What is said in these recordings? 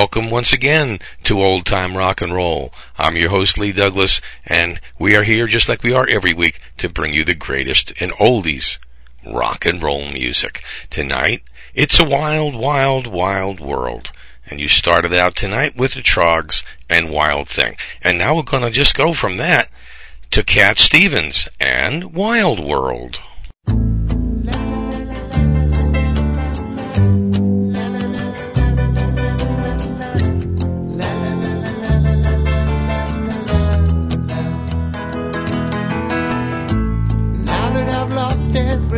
welcome once again to Old Time Rock and Roll. I'm your host Lee Douglas, and we are here just like we are every week to bring you the greatest in oldies rock and roll music. Tonight, it's a wild, wild, wild world. And you started out tonight with the Troggs and Wild Thing. And now we're gonna just go from that to Cat Stevens and Wild World.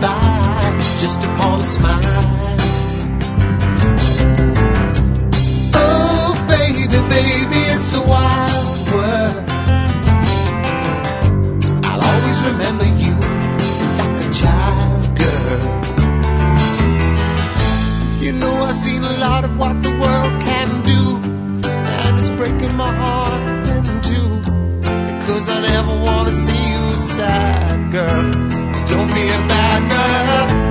By just upon a smile. Oh, baby, baby, it's a wild world. I'll always remember you like a child girl. You know I've seen a lot of what the world can do, and it's breaking my heart in two. Because I never wanna see you sad, girl. Don't be a bad girl,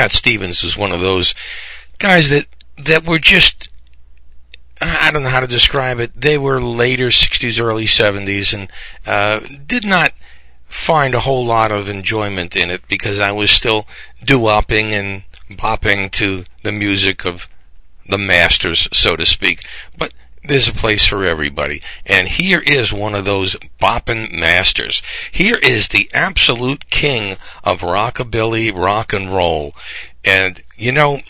Cat Stevens was one of those guys that that were just I don't know how to describe it. They were later 60s, early 70s, and uh, did not find a whole lot of enjoyment in it because I was still doo-wopping and bopping to the music of the masters, so to speak. But there's a place for everybody. And here is one of those boppin' masters. Here is the absolute king of rockabilly rock and roll. And, you know,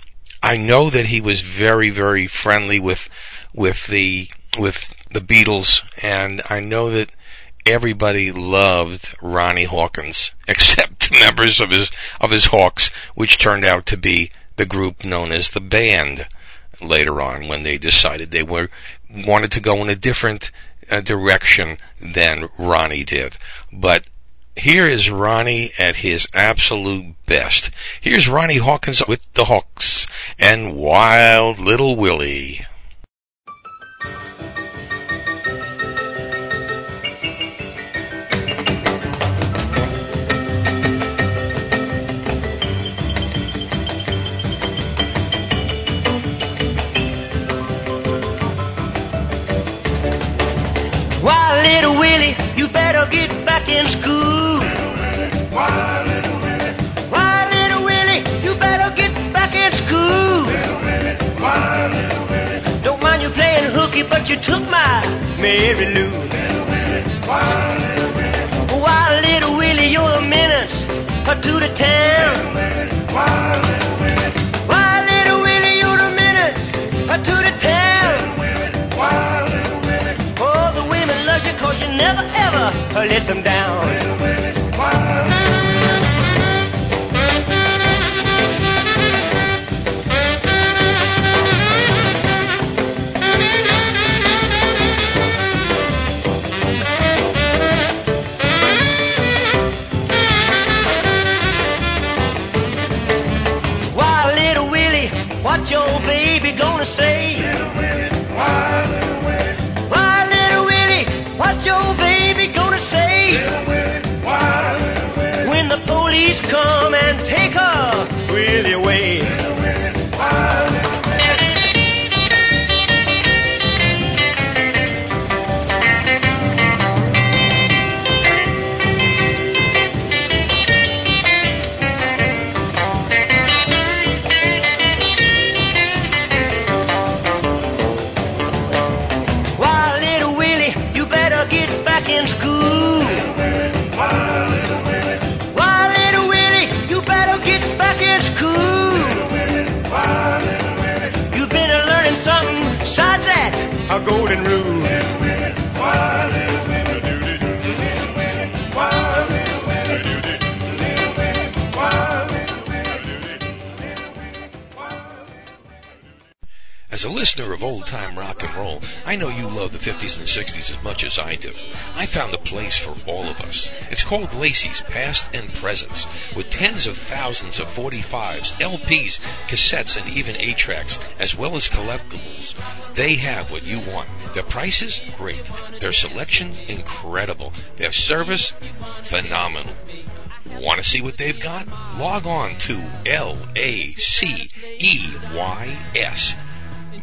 I know that he was very, very friendly with, with the, with the Beatles, and I know that everybody loved Ronnie Hawkins, except members of his, of his Hawks, which turned out to be the group known as the band later on when they decided they were wanted to go in a different uh, direction than Ronnie did. But here is Ronnie at his absolute best. Here's Ronnie Hawkins with the Hawks and Wild Little Willie. Little Willie, you better get back in school. Why, little Willie, Why, little Willie, you better get back in school. little Willie, why, little Willie, Don't mind you playing hooky, but you took my Mary Lou. little Willie, why, little Willie, Why, little Willie, you're a menace to the town. little Willie, why, little Willie, never ever let them down. Why, little Willie, what your baby gonna say? A golden rule. As a listener of old time rock and roll, I know you love the 50s and 60s as much as I do. I found a place for all of us. It's called Lacey's Past and Presents, with tens of thousands of 45s, LPs, cassettes, and even 8 tracks, as well as collectibles. They have what you want. Their prices? Great. Their selection? Incredible. Their service? Phenomenal. Want to see what they've got? Log on to L A C E Y S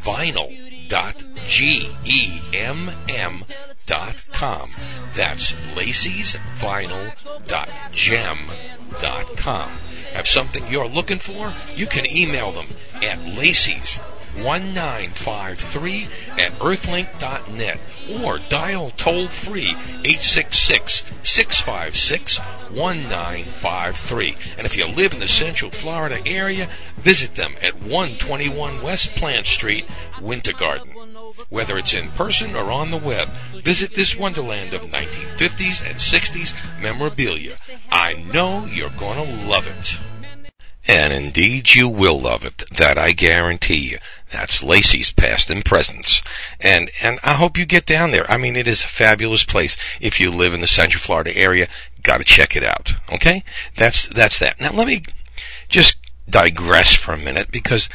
vinyl.gem.com. That's Lacey's vinyl.gem.com. Have something you're looking for? You can email them at Lacey's 1953 at earthlink.net or dial toll free 866 656 1953. And if you live in the Central Florida area, visit them at 121 West Plant Street, Winter Garden. Whether it's in person or on the web, visit this wonderland of 1950s and 60s memorabilia. I know you're going to love it. And indeed you will love it. That I guarantee you. That's Lacey's past and presents. And, and I hope you get down there. I mean, it is a fabulous place. If you live in the Central Florida area, gotta check it out. Okay? That's, that's that. Now let me just digress for a minute because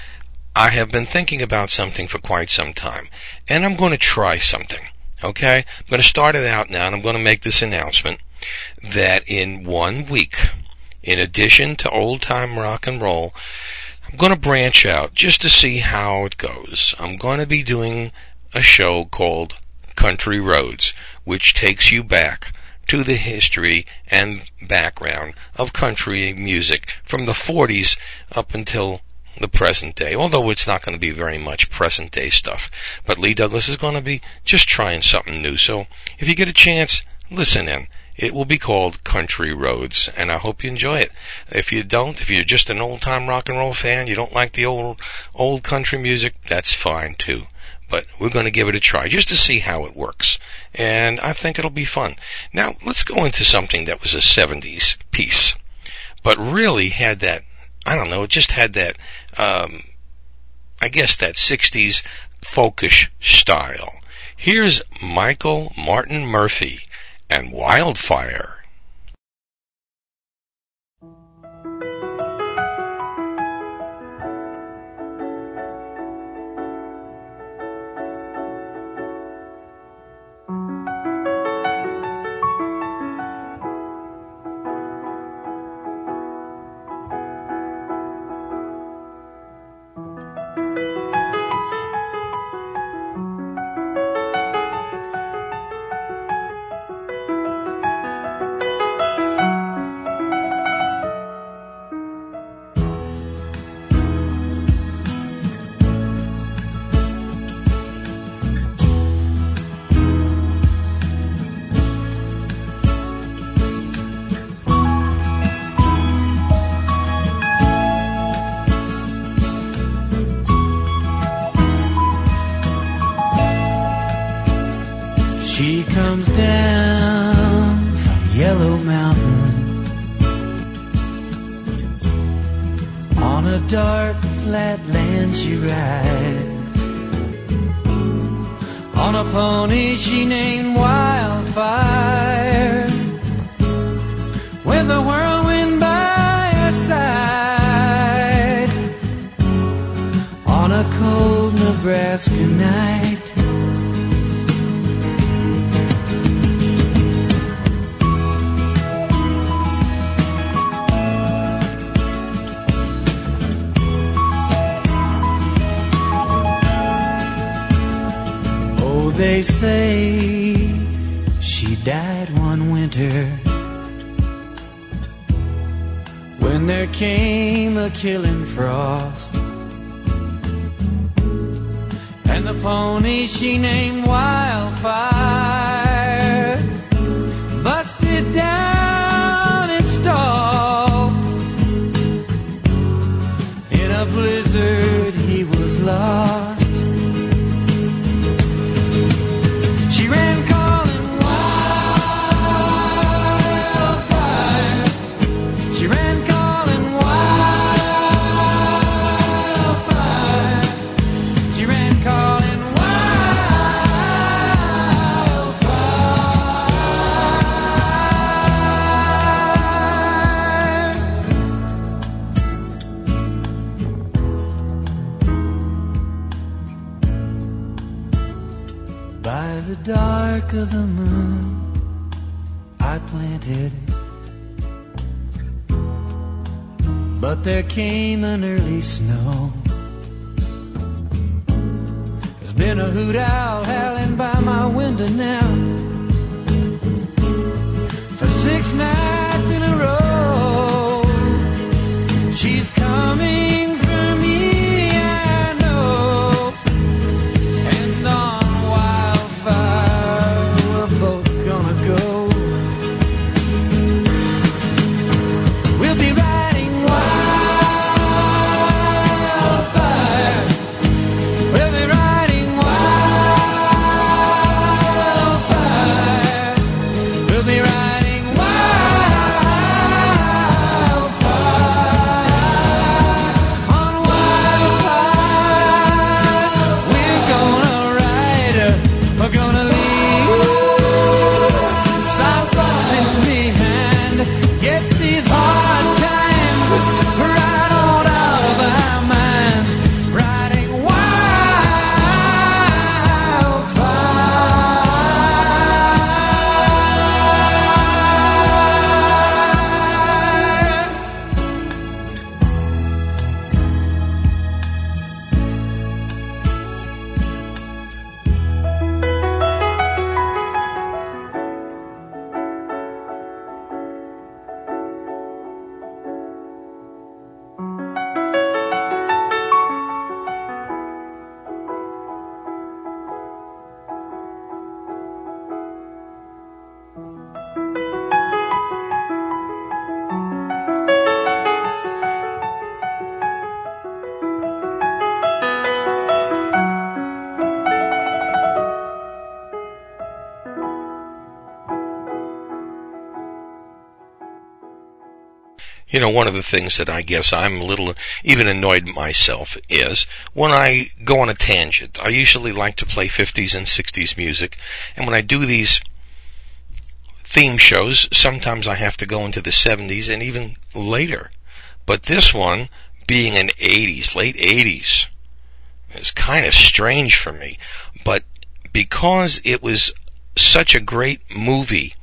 I have been thinking about something for quite some time, and I'm going to try something. Okay? I'm going to start it out now, and I'm going to make this announcement that in one week, in addition to old time rock and roll, I'm going to branch out just to see how it goes. I'm going to be doing a show called Country Roads, which takes you back to the history and background of country music from the 40s up until the present day, although it's not going to be very much present day stuff. But Lee Douglas is going to be just trying something new. So if you get a chance, listen in. It will be called Country Roads, and I hope you enjoy it. If you don't, if you're just an old time rock and roll fan, you don't like the old old country music, that's fine too. But we're going to give it a try just to see how it works. And I think it'll be fun. Now, let's go into something that was a 70s piece, but really had that, I don't know, it just had that, um, I guess that 60s folkish style. Here's Michael Martin Murphey and Wildfire. Wildfire But there came an early snow. There's been a hoot owl howling by my window now for six nights in a row. She's coming You know, one of the things that I guess I'm a little even annoyed myself is when I go on a tangent. I usually like to play 50s and 60s music, and when I do these theme shows, sometimes I have to go into the 70s and even later. But this one, being an 80s, late 80s, is kind of strange for me. But because it was such a great movie,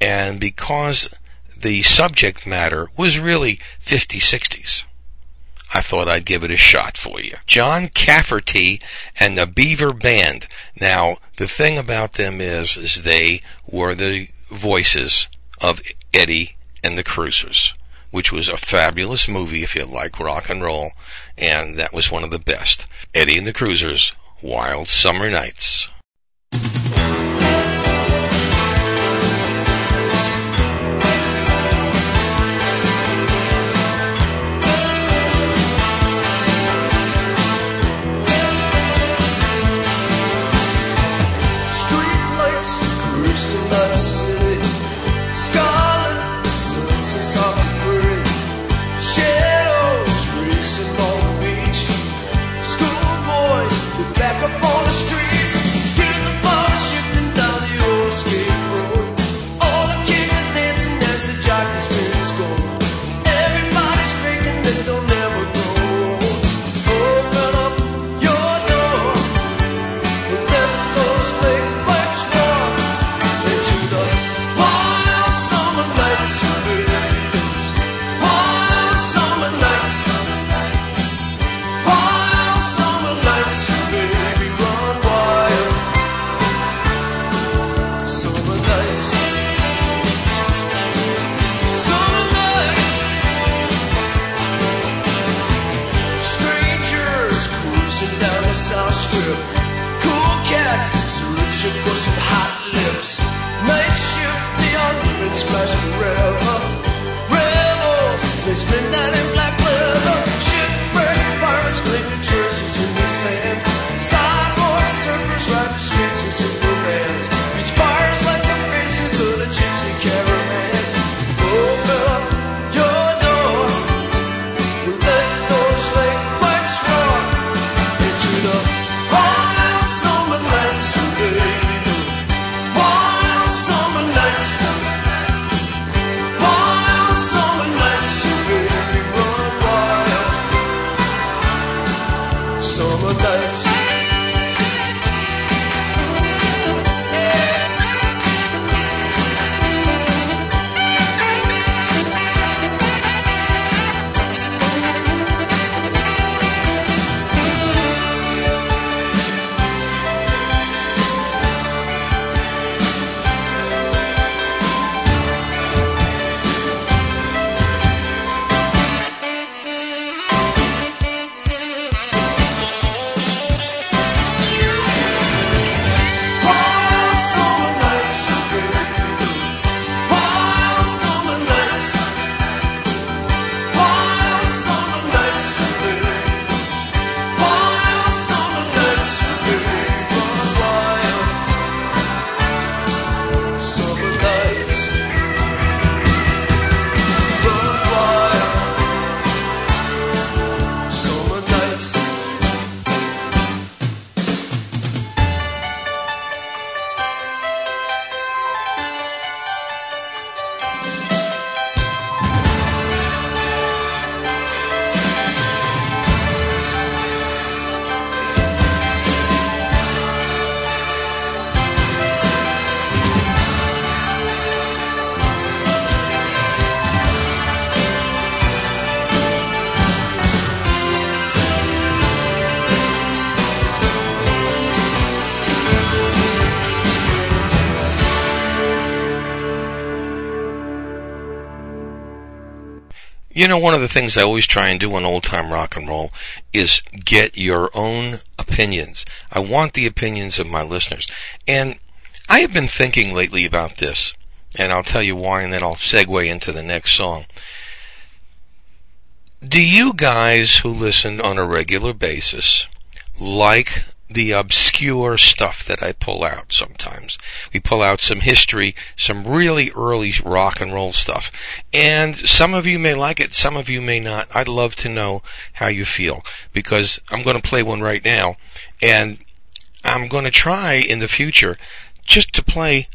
and because the subject matter was really 50s, 60s. I thought I'd give it a shot for you. John Cafferty and the Beaver Band. Now, the thing about them is, is they were the voices of Eddie and the Cruisers, which was a fabulous movie if you like rock and roll, and that was one of the best. Eddie and the Cruisers, Wild Summer Nights. You know, one of the things I always try and do on old time rock and roll is get your own opinions. I want the opinions of my listeners. And I have been thinking lately about this, and I'll tell you why, and then I'll segue into the next song. Do you guys who listen on a regular basis like the obscure stuff that I pull out sometimes. We pull out some history, some really early rock and roll stuff. And some of you may like it, some of you may not. I'd love to know how you feel because I'm going to play one right now and I'm going to try in the future just to play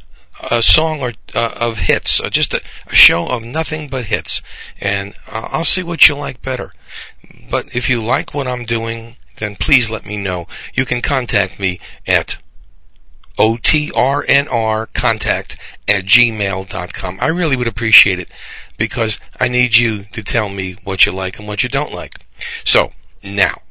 a song or uh, of hits, uh, just a, a show of nothing but hits, and uh, I'll see what you like better. But if you like what I'm doing, then please let me know. You can contact me at otrnrcontact at gmail.com. I really would appreciate it because I need you to tell me what you like and what you don't like. So, now,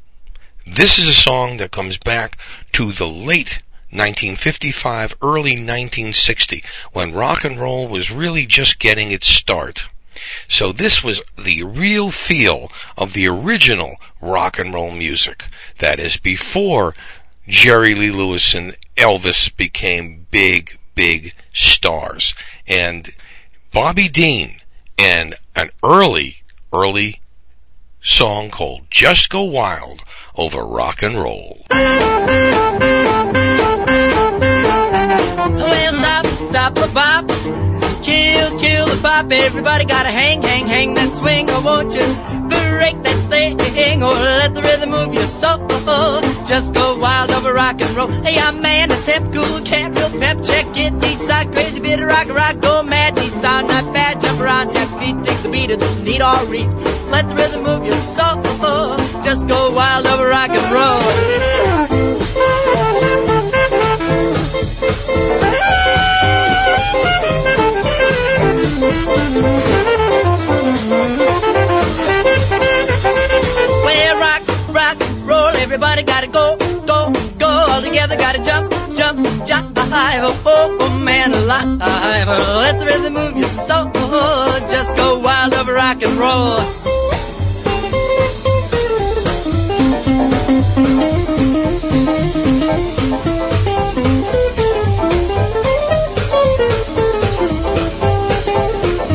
this is a song that comes back to the late 1955, early 1960, when rock and roll was really just getting its start. So this was the real feel of the original rock and roll music. That is before Jerry Lee Lewis and Elvis became big, big stars. And Bobby Dean and an early, early song called Just Go Wild over rock and roll. Well, stop, stop the bop. Kill, kill the pop, Everybody gotta hang, hang, hang that swing. Or won't you break that thing? Or let the rhythm move your soul. Just go wild over rock and roll. Hey, I'm man, a temp, cool cat, real pep. Check it, neat side, crazy bit of rock, rock, go mad, neat sound, not bad. Jump around, tap feet, take the beat, it's neat all read. Let the rhythm move your soul. Just go wild over rock and roll. Rock and roll.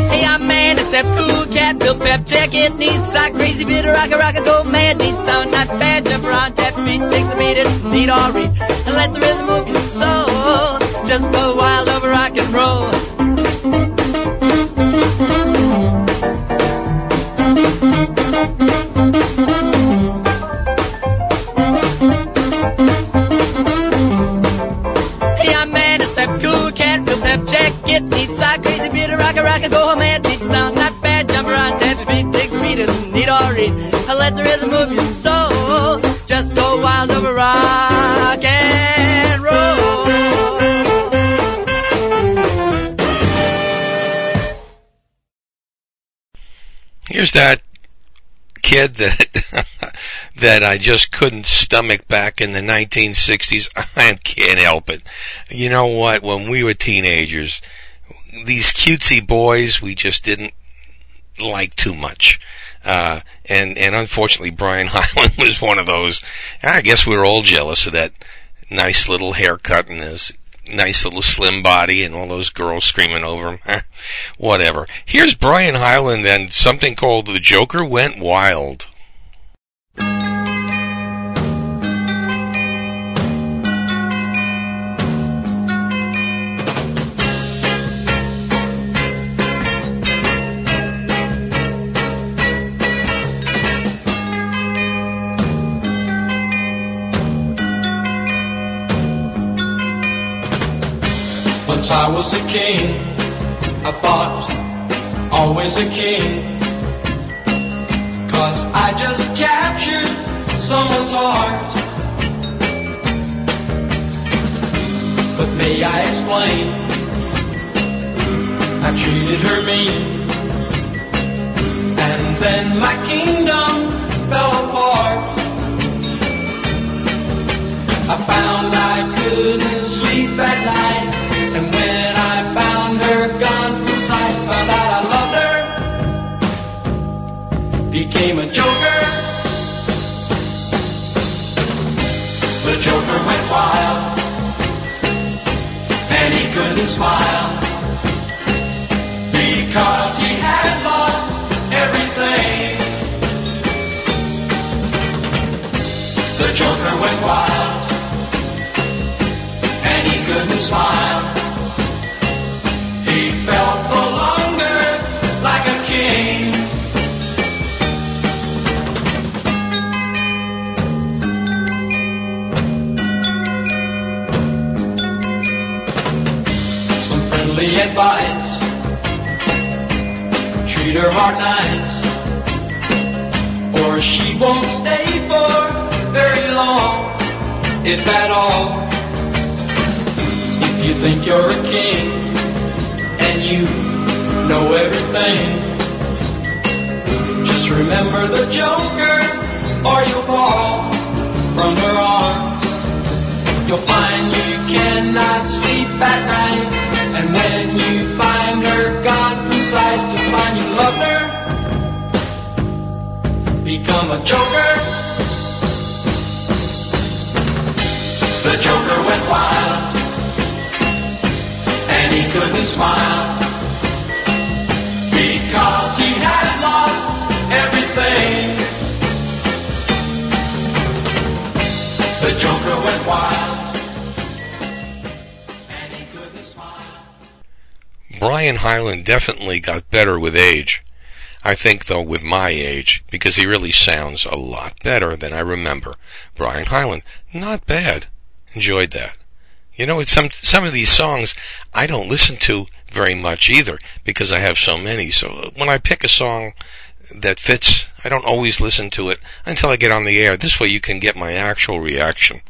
Hey, I'm man, it's that cool cat, Bill Pep, check it, needs sock, crazy bit of rock, rock, go mad, needs sound, not bad, jump around, tap beat, take the beat, it's neat all read, and let the rhythm move your soul, just go wild over rock and roll. Rock, rock, go mad, neat sound, not bad, jump around, tap your feet, take the beat, it's neat all read, and let the rhythm move your soul, just go wild over rock and roll. Here's that kid that that I just couldn't stomach back in the 1960s. I can't help it. You know what? When we were teenagers, these cutesy boys we just didn't like too much. Uh, and, and unfortunately Brian Hyland was one of those. And I guess we were all jealous of that nice little haircut and his nice little slim body and all those girls screaming over him. Eh, Whatever. Here's Brian Hyland and something called The Joker Went Wild. Once I was a king, I thought, always a king. Cause I just captured someone's heart. But may I explain? I treated her mean. And then my kingdom fell apart. I found I couldn't sleep at night. found out I loved her. Became a joker. The joker went wild. And he couldn't smile. Because he had lost everything. The joker went wild. And he couldn't smile. Treat her heart nice, or she won't stay for very long, if at all. If you think you're a king and you know everything, just remember the Joker, or you'll fall from her arms. You'll find you cannot sleep at night, and when you find her gone from sight, to find you loved her, become a joker. The Joker went wild, and he couldn't smile because he had lost everything. The Joker went wild. Brian Hyland definitely got better with age. I think, though, with my age, because he really sounds a lot better than I remember. Brian Hyland, not bad. Enjoyed that. You know, it's some some of these songs I don't listen to very much either because I have so many. So uh, when I pick a song that fits, I don't always listen to it until I get on the air. This way you can get my actual reaction.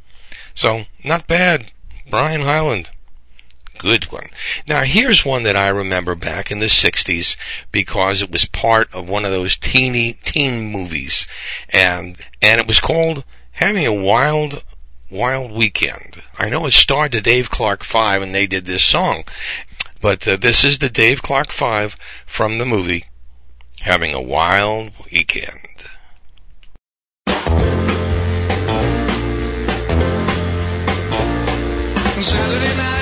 So, not bad. Brian Hyland. Good one. Now here's one that I remember back in the 60s because it was part of one of those teeny teen movies and and it was called Having a Wild Wild Weekend. I know it starred the Dave Clark 5 and they did this song. But uh, this is the Dave Clark 5 from the movie Having a Wild Weekend. Saturday night,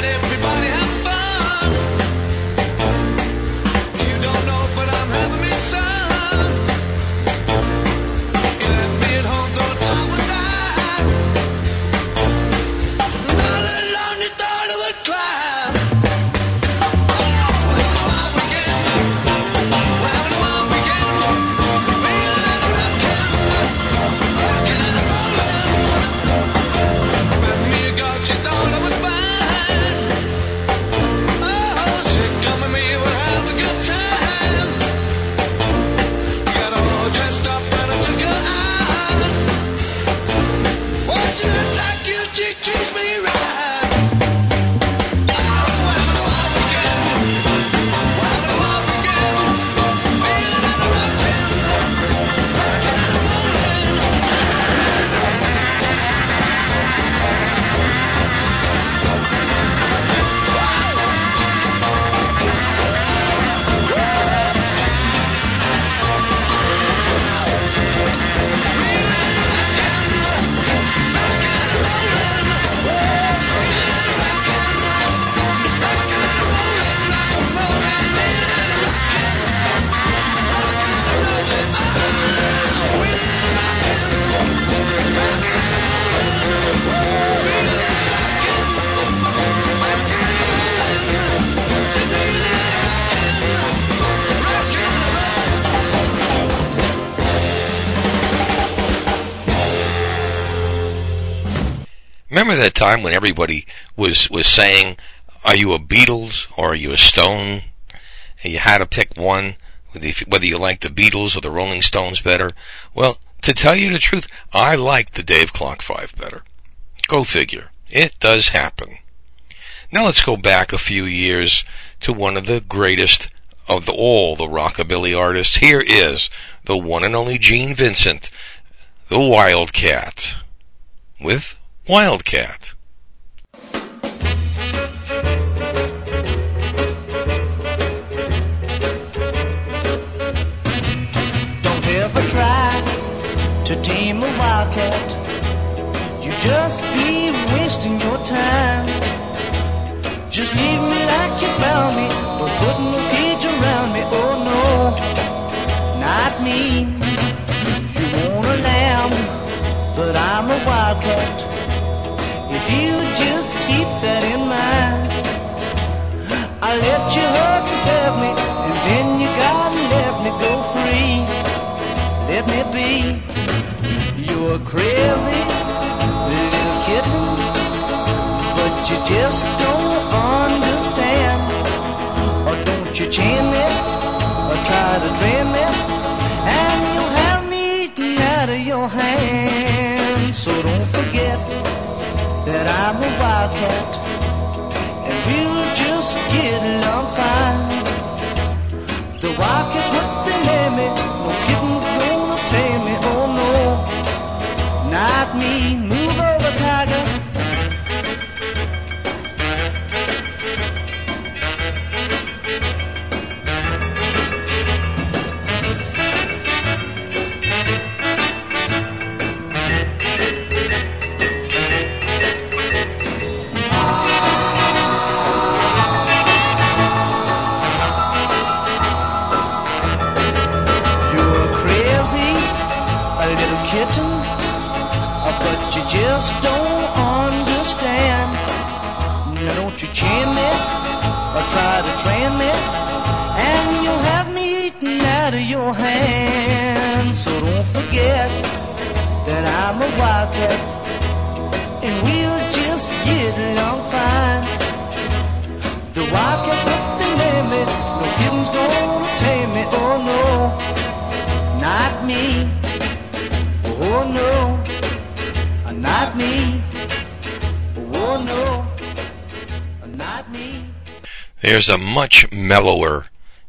Remember that time when everybody was was saying, "Are you a Beatles or are you a Stone?" And you had to pick one, whether you- whether you like the Beatles or the Rolling Stones better. Well, to tell you the truth, I like the Dave Clark Five better. Go figure. It does happen. Now let's go back a few years to one of the greatest of the, all the rockabilly artists. Here is the one and only Gene Vincent, the Wildcat, with Wildcat. Don't ever try to tame a wildcat. You just be wasting your time. Just leave me like you found me. Don't put no cage around me. Oh no, not me. You want a lamb, but I'm a wildcat. You just keep that in mind, I let you hurt and pet me, and then you gotta let me go free. Let me be. You're a crazy little kitten, but you just don't understand. Or don't you chain me or try to drain me, I'm a wildcat, and we'll just get along fine. The wildcat's what they name me, just don't understand. Now don't you chain me or try to train me, and you'll have me eaten out of your hand. So don't forget that I'm a wildcat, and we'll just get along fine. The wildcat's what they name me, no kitten's gonna tame me, oh no not me. Not me. Oh no, not me. There's a much mellower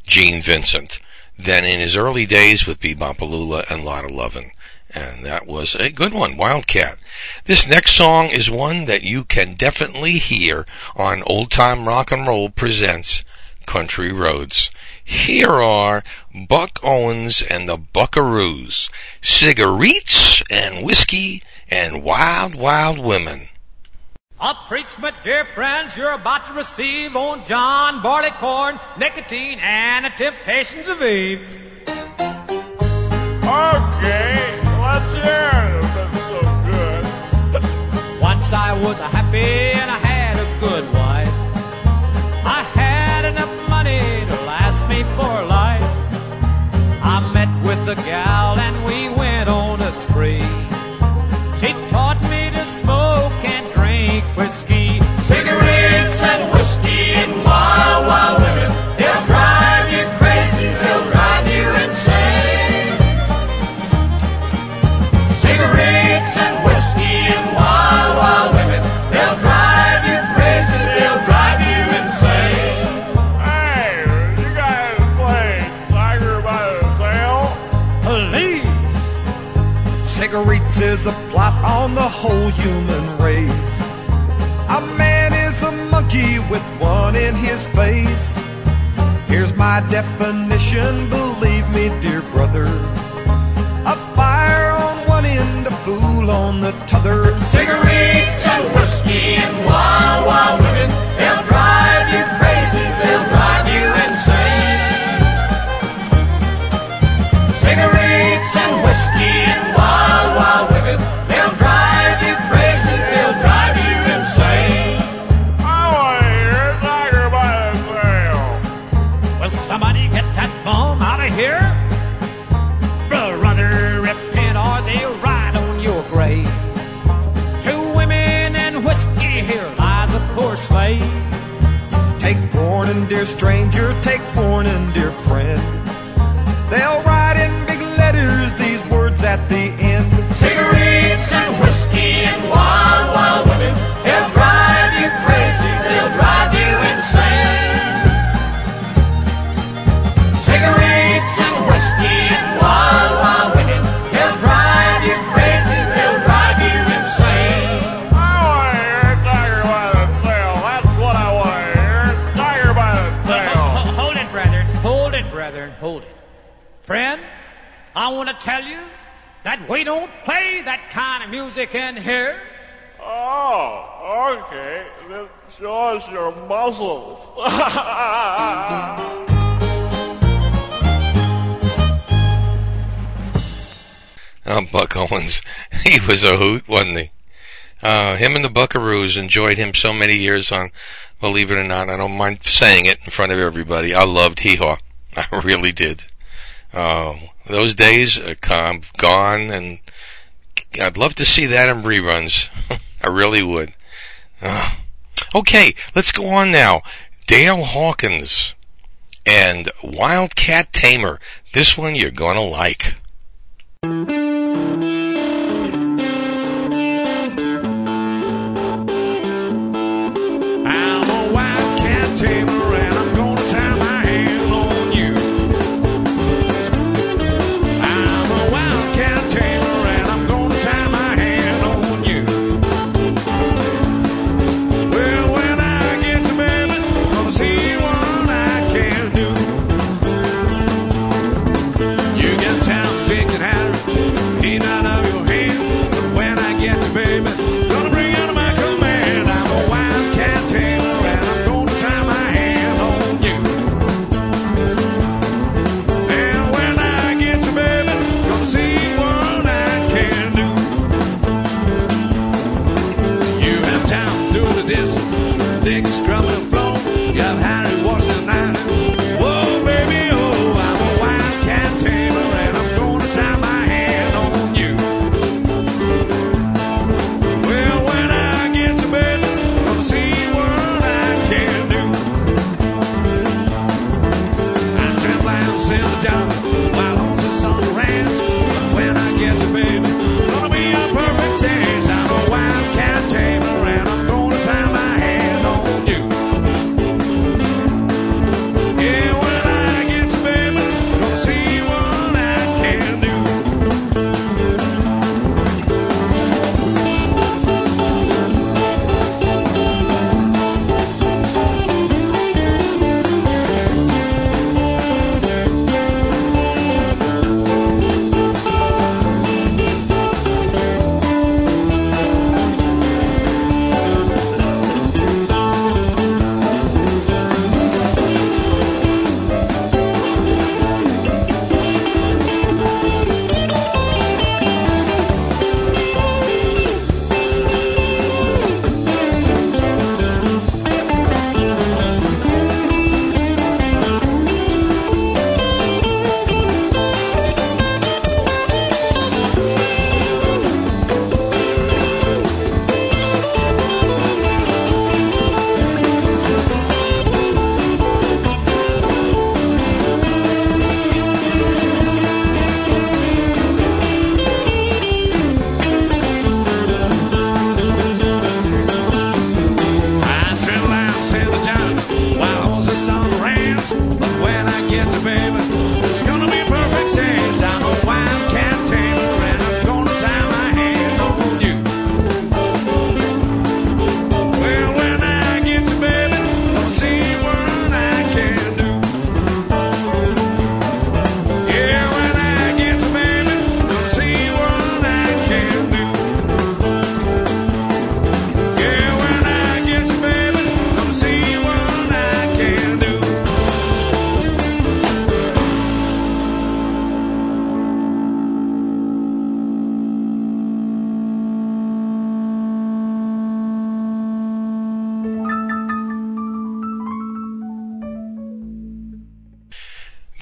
Gene Vincent than in his early days with Be-Bop-A-Lula and Lotta Lovin'. And that was a good one, Wildcat. This next song is one that you can definitely hear on Old Time Rock and Roll Presents Country Roads. Here are Buck Owens and the Buckaroos, cigarettes and whiskey and wild, wild women. A preach, my dear friends, you're about to receive on John Barleycorn, nicotine, and the temptations of Eve. Okay, let's hear it. It's so good. Once I was happy and I had a good wife. I had enough money to last me for life. I met with a gal and we went on a spree. Whiskey, cigarettes and whiskey and wild, wild women. They'll drive you crazy, they'll drive you insane. Cigarettes and whiskey and wild, wild women. They'll drive you crazy, they'll drive you insane. Hey, you guys play Tiger by the Tail? Please. Cigarettes is a blot on the whole human race. A man is a monkey with one in his face. Here's my definition, believe me, dear brother. A fire on one end, a fool on the t'other. Cigarettes and whiskey and wild, wild Was a hoot, wasn't he? Uh, him and the Buckaroos enjoyed him so many years on, believe it or not, I don't mind saying it in front of everybody. I loved Hee Haw. I really did. Uh, those days are gone, and I'd love to see that in reruns. I really would. Uh, okay, let's go on now. Dale Hawkins and Wildcat Tamer. This one you're gonna like.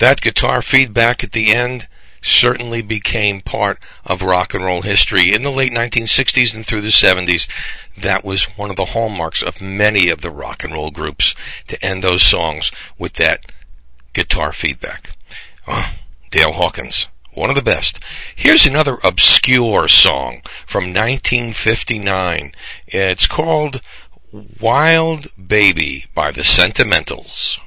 That guitar feedback at the end certainly became part of rock and roll history. In the late 1960s and through the 70s, that was one of the hallmarks of many of the rock and roll groups to end those songs with that guitar feedback. Oh, Dale Hawkins, one of the best. Here's another obscure song from 1959. It's called Wild Baby by the Sentimentals.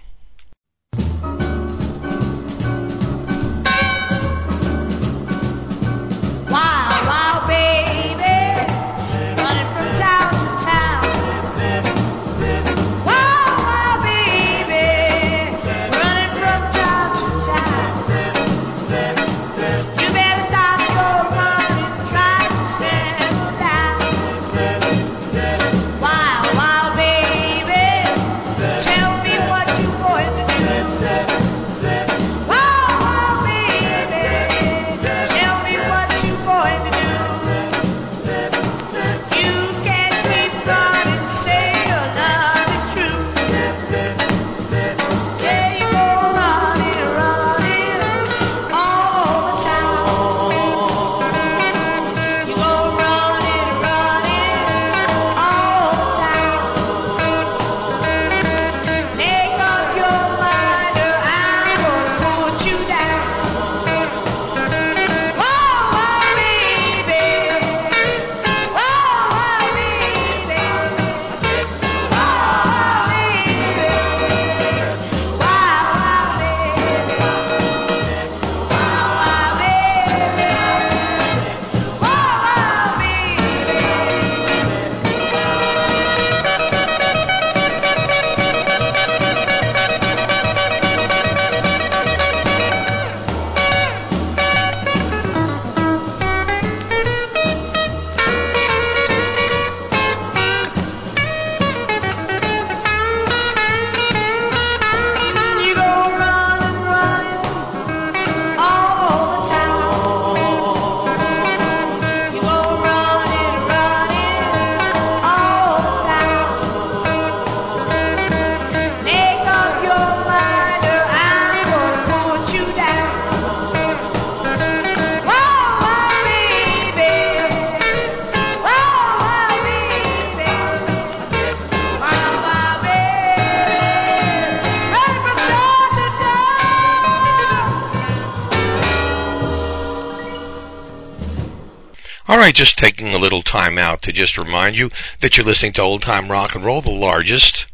Just taking a little time out to just remind you that you're listening to Old Time Rock and Roll, the largest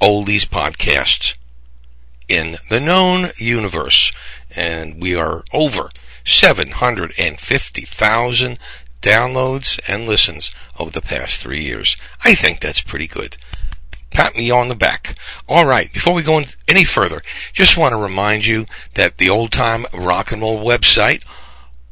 oldies podcast in the known universe. And we are over 750,000 downloads and listens over the past three years. I think that's pretty good. Pat me on the back. All right, before we go any further, just want to remind you that the old time rock and roll website,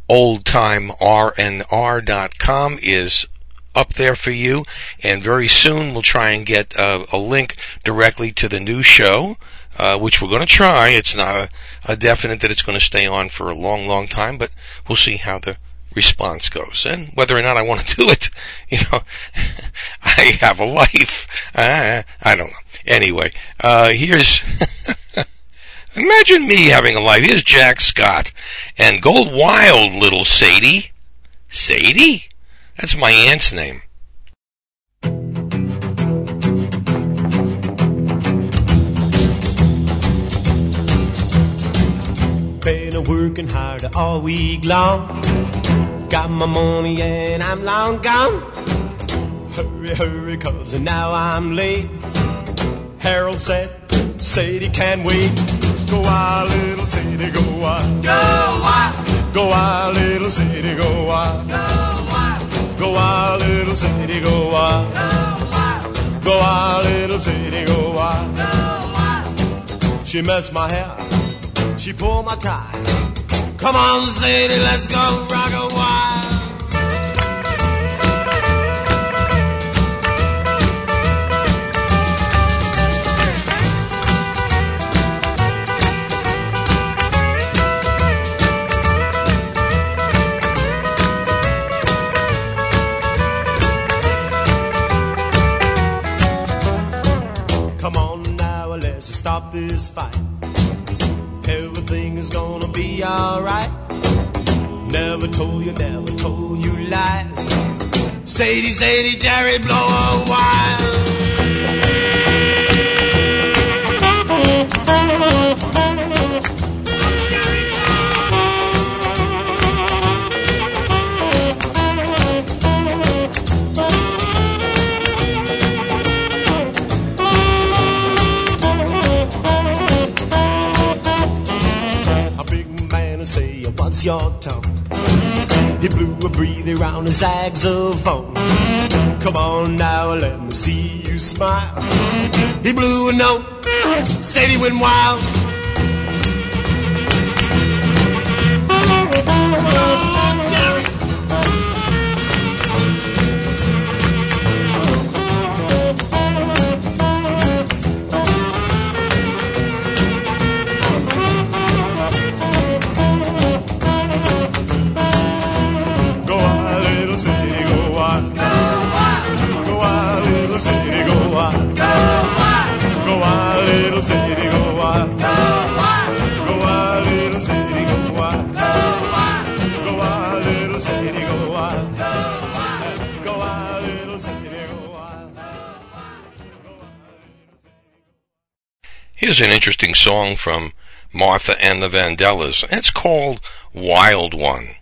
oldtimernr.com, is up there for you. And very soon we'll try and get uh, a link directly to the new show. Uh, which we're going to try. It's not a, a definite that it's going to stay on for a long, long time, but we'll see how the response goes and whether or not I want to do it. You know, I have a life. I don't know. Anyway, uh, here's, imagine me having a life. Here's Jack Scott and Gold Wild little Sadie. Sadie? That's my aunt's name. Been a working hard all week long. Got my money and I'm long gone. Hurry, hurry, cause now I'm late. Harold said, Sadie can't wait. Go out, little city, go out. Go out. Go out, little city, go out. Go out. Go out, little city, go out. Go out. Go out, little city, go out. Go out. She messed my hair. She pulled my tie. Come on, Sadie, let's go rock a while. Everything is gonna be alright. Never told you, never told you lies. Sadie, Sadie, Jerry, blow a while. Your tone? He blew a breathe around his saxophone. Come on now, let me see you smile. He blew a note, said he went wild. Here's an interesting song from Martha and the Vandellas. It's called Wild One.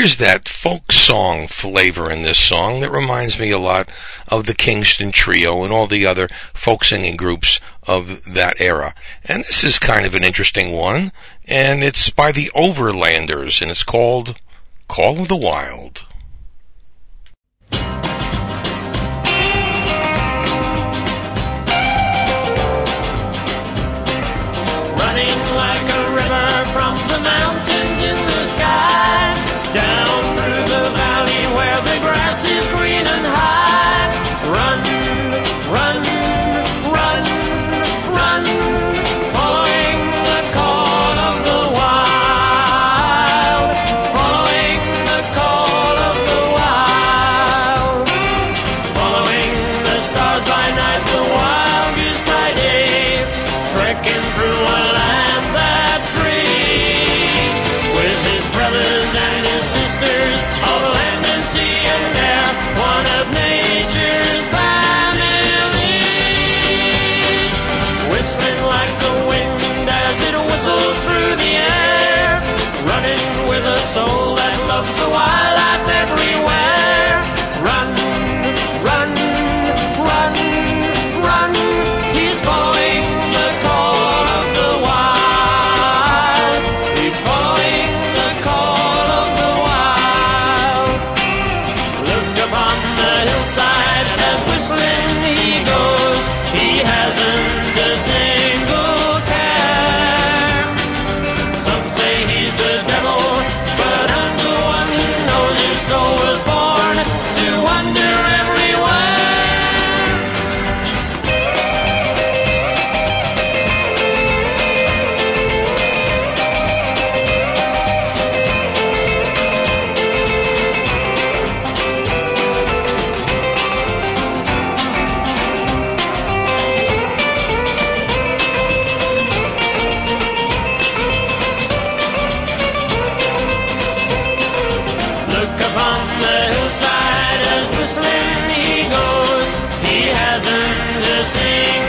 There's that folk song flavor in this song that reminds me a lot of the Kingston Trio and all the other folk singing groups of that era. And this is kind of an interesting one, and it's by the Overlanders, and it's called Call of the Wild. sing.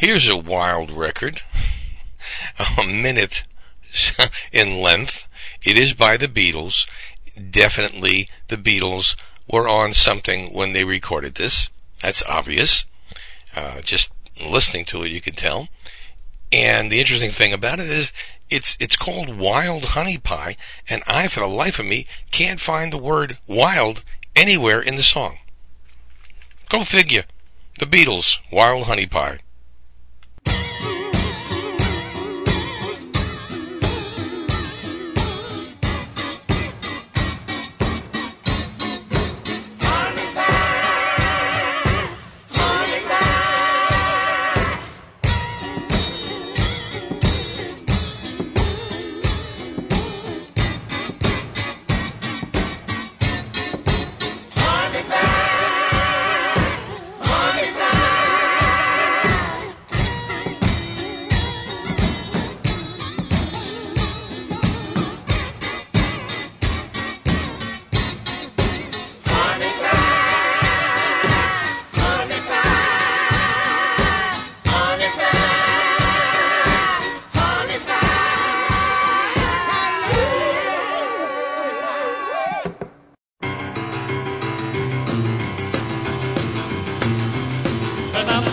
Here's a wild record, a minute in length. It is by the Beatles. Definitely the Beatles were on something when they recorded this. That's obvious. Uh, just listening to it, you can tell. And the interesting thing about it is, it's it's called Wild Honey Pie, and I, for the life of me, can't find the word wild anywhere in the song. Go figure. The Beatles, Wild Honey Pie.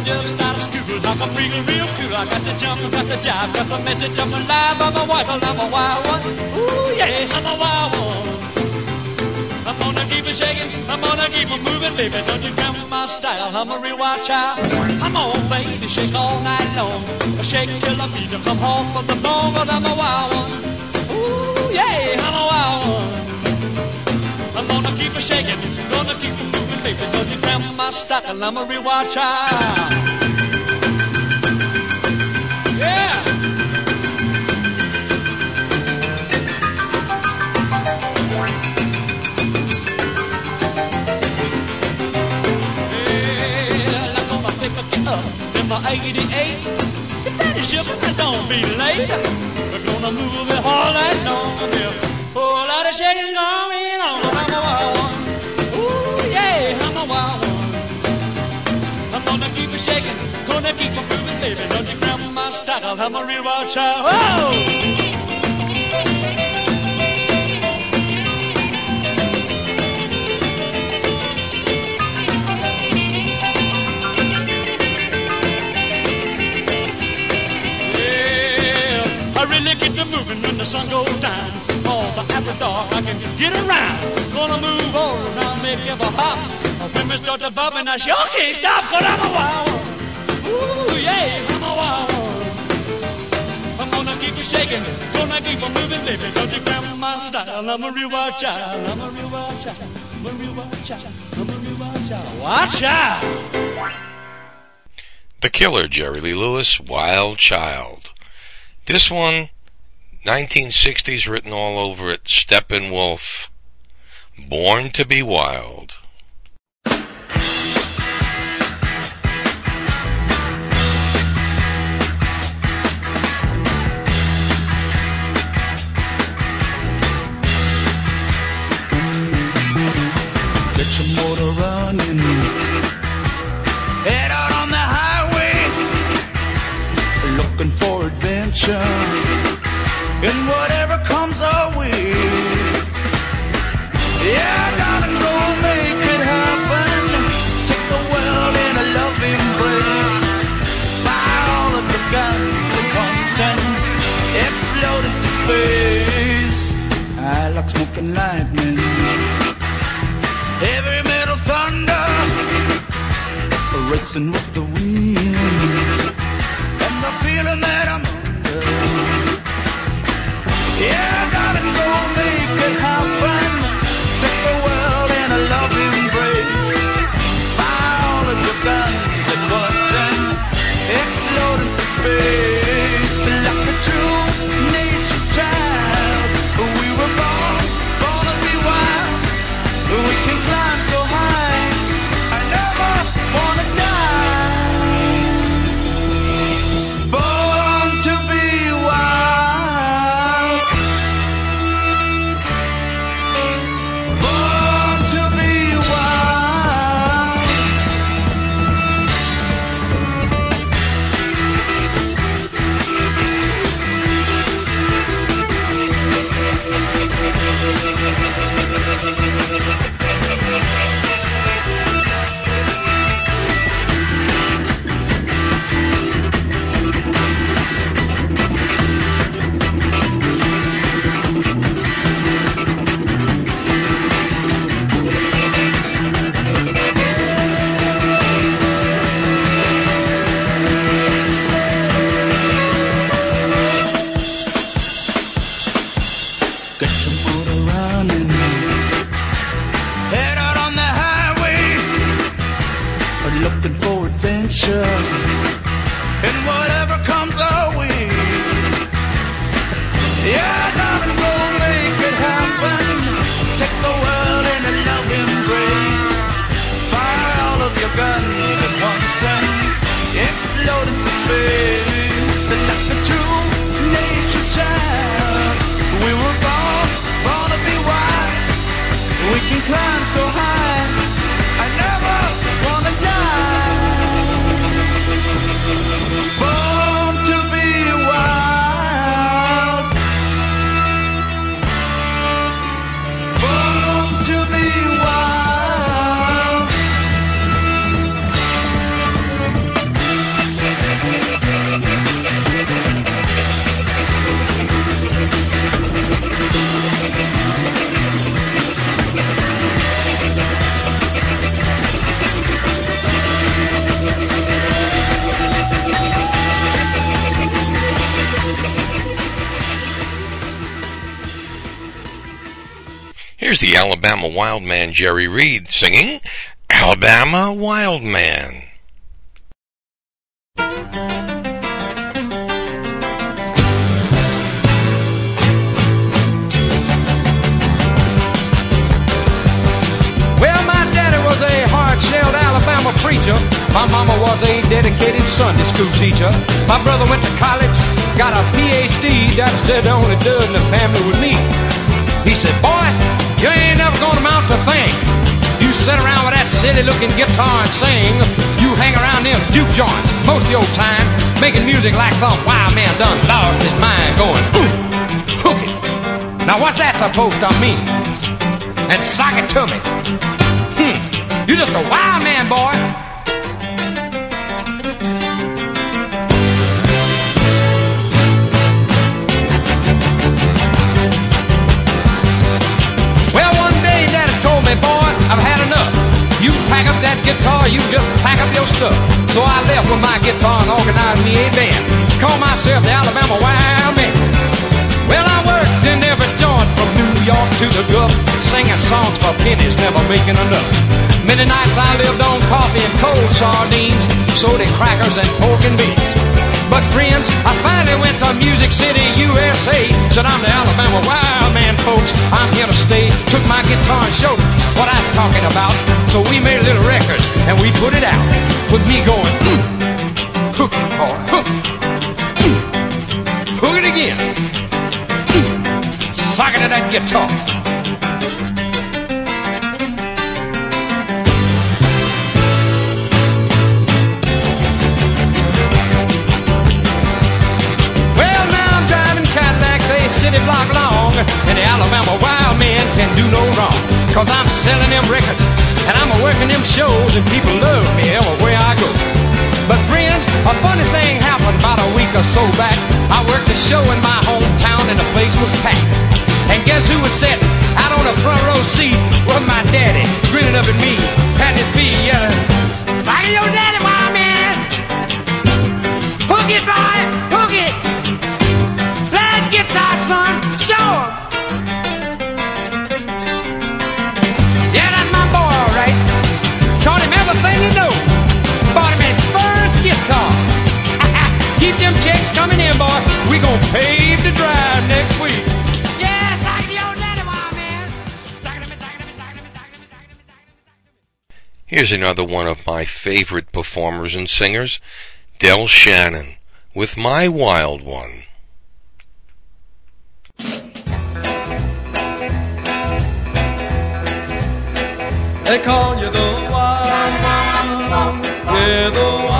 Just out of school, I'm feeling real cool. I got the jump, got the jive, got the message of my life. I'm a wild one, I'm a wild one. Ooh, yeah, I'm a wild one. I'm gonna keep it shaking, I'm gonna keep it moving, baby. Don't you come my style, I'm a real wild child. Come on, baby, shake all night long. I shake till I feel you come home from the bone, but I'm a wild one. Ooh, yeah, I'm a wild one. I'm gonna keep it shaking, gonna keep it moving, baby. Don't you grab my style, I'm a wild child. Yeah. Up in my 88. You finish up, but don't be late. We're gonna move it all night long. Yeah. Oh, lot of shaking going on. Wild one. Ooh, wild one. I'm gonna keep it shaking, gonna keep it moving, baby. Don't you grab my style, I'm a real wild child. Whoa! Really get to moving when the sun goes down. But after dark I can get around. Gonna move all around, make a hop. When we start to bump and I sure can't stop, cause I'm a wild. Ooh, yeah, I'm a wild. I'm gonna keep it shaking, gonna keep it moving, baby. Don't you grab my style. I'm a real wild child. I'm a real wild child. I'm a real wild child. I'm a real wild child. Watch out! The Killer, Jerry Lee Lewis, Wild Child. This one, 1960s written all over it, Steppenwolf, Born to be Wild. Get your motor running. Head out on the highway. Looking for adventure. And whatever comes our way. Yeah, gotta go make it happen. Take the world in a love embrace. Fire all of the guns at once and explode into space. I like smoking lightning. Heavy metal thunder racing with the wind Here's the Alabama Wild Man Jerry Reed singing Alabama Wild Man. Well, my daddy was a hard-shelled Alabama preacher. My mama was a dedicated Sunday school teacher. My brother went to college, got a PhD. Said the only dud in the family was me. He said, boy, you ain't never gonna amount to thing. You sit around with that silly-looking guitar and sing. You hang around them juke joints most of your time, making music like some wild man done lost his mind going, ooh, hook it. Now what's that supposed to mean? And sock it to me. Hmm. You just a wild man, boy. Me, boy, I've had enough. You pack up that guitar, you just pack up your stuff. So I left with my guitar and organized me a band. Call myself the Alabama Wild Man. Well, I worked in every joint from New York to the Gulf, singing songs for pennies, never making enough. Many nights I lived on coffee and cold sardines, soda crackers and pork and beans. But friends, I finally went to Music City, USA. Said I'm the Alabama Wild Man, folks. I'm here to stay. Took my guitar and showed what I was talking about. So we made a little record and we put it out with me going, "Mm, hook boy, hook, mm, hook it again, mm, sock to that guitar. City block long, and the Alabama wild man can do no wrong. Cause I'm selling them records, and I'm working them shows, and people love me everywhere I go. But friends, a funny thing happened about a week or so back. I worked a show in my hometown, and the place was packed. And guess who was sitting out on the front row seat? Was my daddy, grinning up at me, patting his feet, yelling, Sock your daddy, wild Taught him everything. Bought him his first guitar. Keep them checks coming in, boy. We gonna pave the drive next week. Yeah, sock it, your daddy, man! Here's another one of my favorite performers and singers, Del Shannon, with My Wild One. They call you the wild yeah, the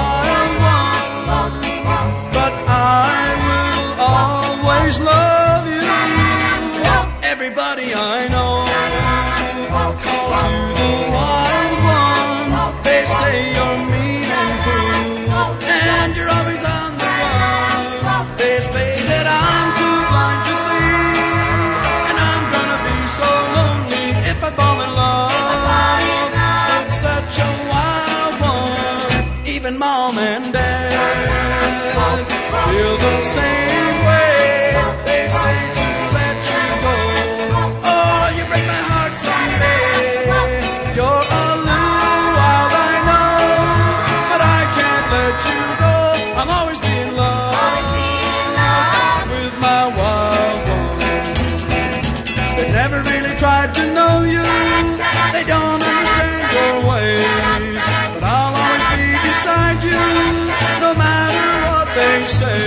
say,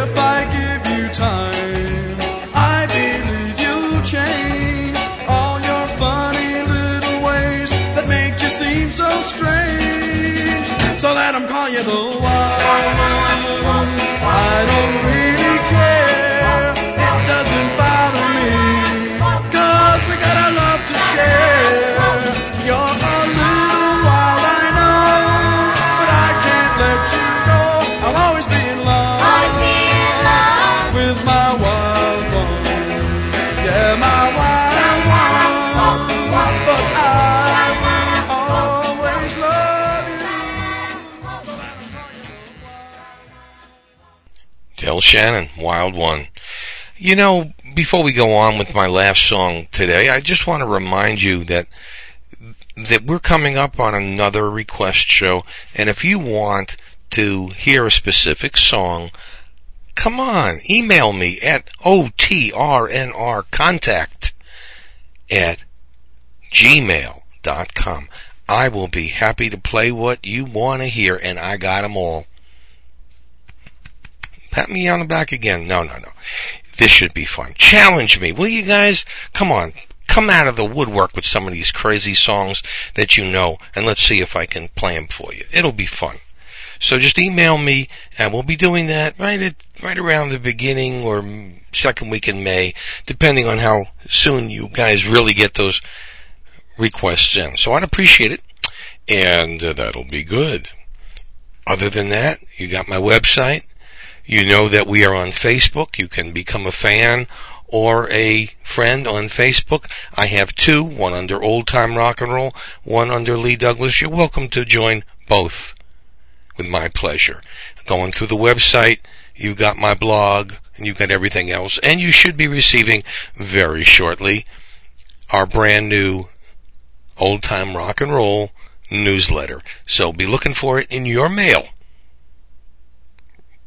if I give you time, I believe you'll change all your funny little ways that make you seem so strange. So let 'em call you the one. Del Shannon, Wild One. You know, before we go on with my last song today, I just want to remind you that that we're coming up on another request show, and if you want to hear a specific song, come on, email me at otrnr contact at gmail.com. I will be happy to play what you want to hear, and I got 'em all. Pat me on the back again. No, no, no. This should be fun. Challenge me, will you guys? Come on. Come out of the woodwork with some of these crazy songs that you know, and let's see if I can play them for you. It'll be fun. So just email me, and we'll be doing that right at right around the beginning or second week in May, depending on how soon you guys really get those requests in. So I'd appreciate it, and uh, that'll be good. Other than that, you got my website. You know that we are on Facebook. You can become a fan or a friend on Facebook. I have two, one under Old Time Rock and Roll, one under Lee Douglas. You're welcome to join both with my pleasure. Going through the website, you've got my blog, and you've got everything else, and you should be receiving very shortly our brand new Old Time Rock and Roll newsletter. So be looking for it in your mail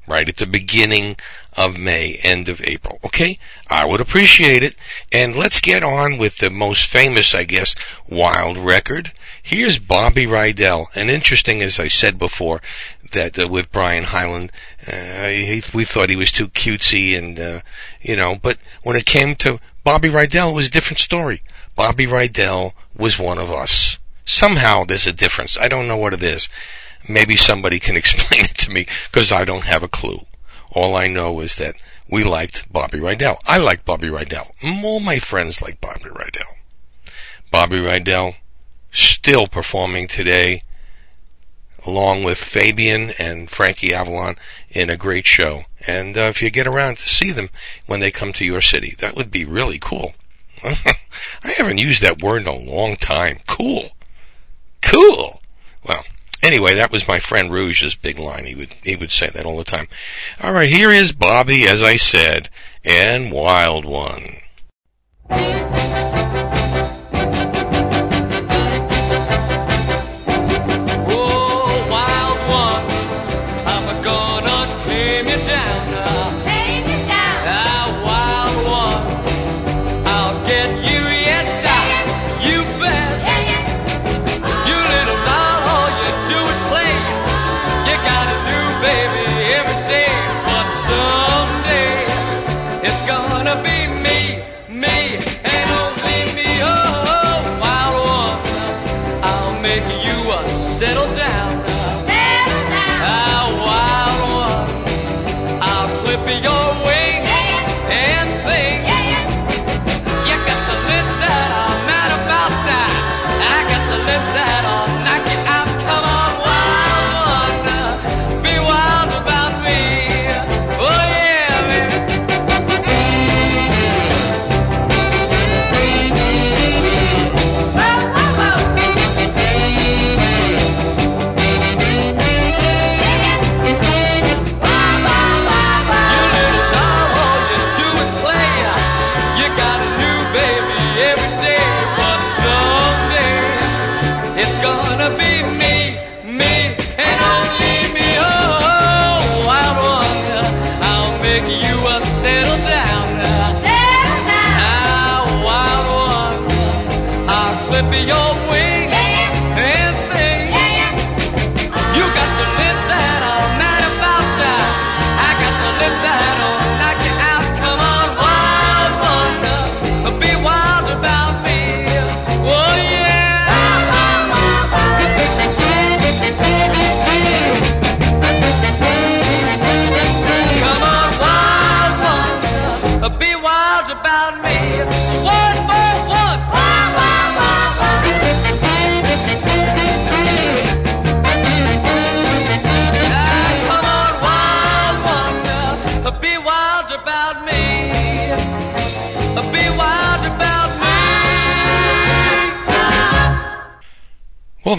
right at the beginning of May, end of April. Okay? I would appreciate it. And let's get on with the most famous, I guess, wild record. Here's Bobby Rydell. And interesting, as I said before, that uh, with Brian Hyland, uh, he, we thought he was too cutesy and, uh, you know, but when it came to Bobby Rydell, it was a different story. Bobby Rydell was one of us. Somehow there's a difference. I don't know what it is. Maybe somebody can explain it to me because I don't have a clue. All I know is that we liked Bobby Rydell. I like Bobby Rydell. All my friends like Bobby Rydell. Bobby Rydell still performing today along with Fabian and Frankie Avalon in a great show. And uh, if you get around to see them when they come to your city, that would be really cool. I haven't used that word in a long time. Cool. Cool. Well, anyway, that was my friend Rouge's big line. He would he would say that all the time. All right, here is Bobby, as I said, and Wild One.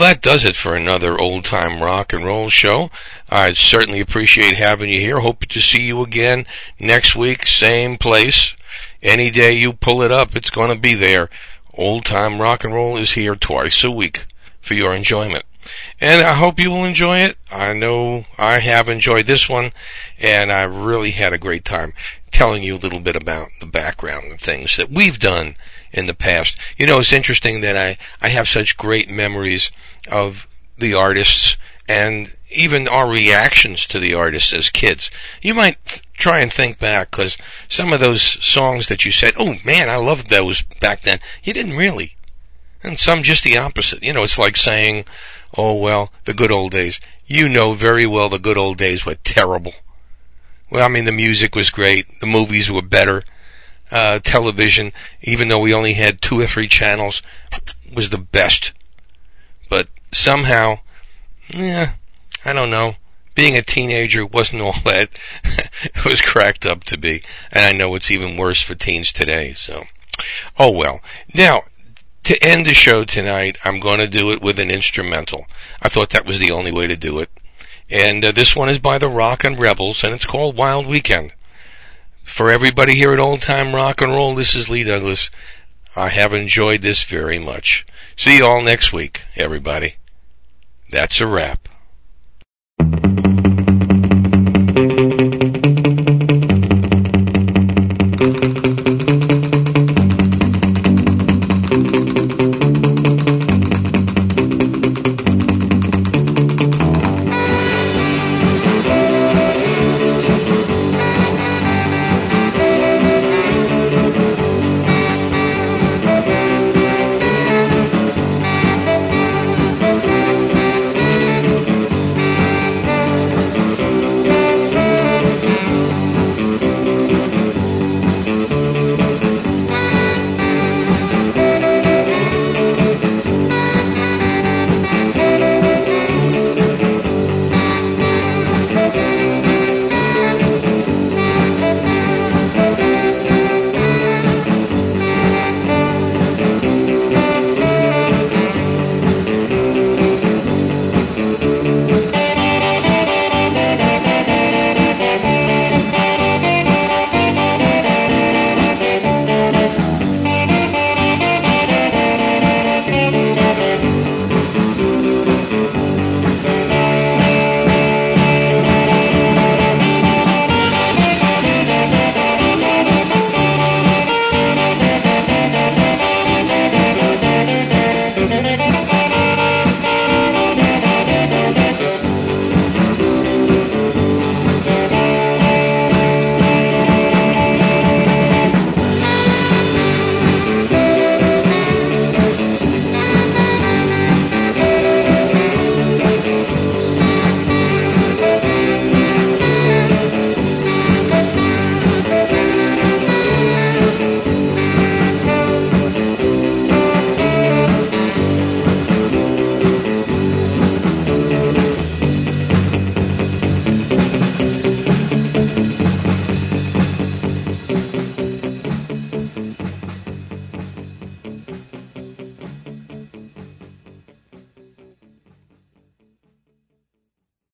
That does it for another old time rock and roll show. I'd certainly appreciate having you here. Hope to see you again next week, same place. Any day you pull it up, it's going to be there. Old time rock and roll is here twice a week for your enjoyment. And I hope you will enjoy it. I know I have enjoyed this one, and I really had a great time telling you a little bit about the background and things that we've done in the past. You know, it's interesting that I, I have such great memories of the artists and even our reactions to the artists as kids. You might try and think back because some of those songs that you said, oh man, I loved those back then. You didn't really. And some just the opposite. You know, it's like saying, oh well, the good old days. You know very well the good old days were terrible. Well, I mean, the music was great. The movies were better. Uh, television, even though we only had two or three channels, was the best. But somehow, yeah, I don't know. Being a teenager wasn't all that it was cracked up to be. And I know it's even worse for teens today, so. Oh well. Now, to end the show tonight, I'm going to do it with an instrumental. I thought that was the only way to do it. And uh, this one is by the Rockin' Rebels, and it's called Wild Weekend. For everybody here at Old Time Rock and Roll, this is Lee Douglas. I have enjoyed this very much. See you all next week, everybody. That's a wrap.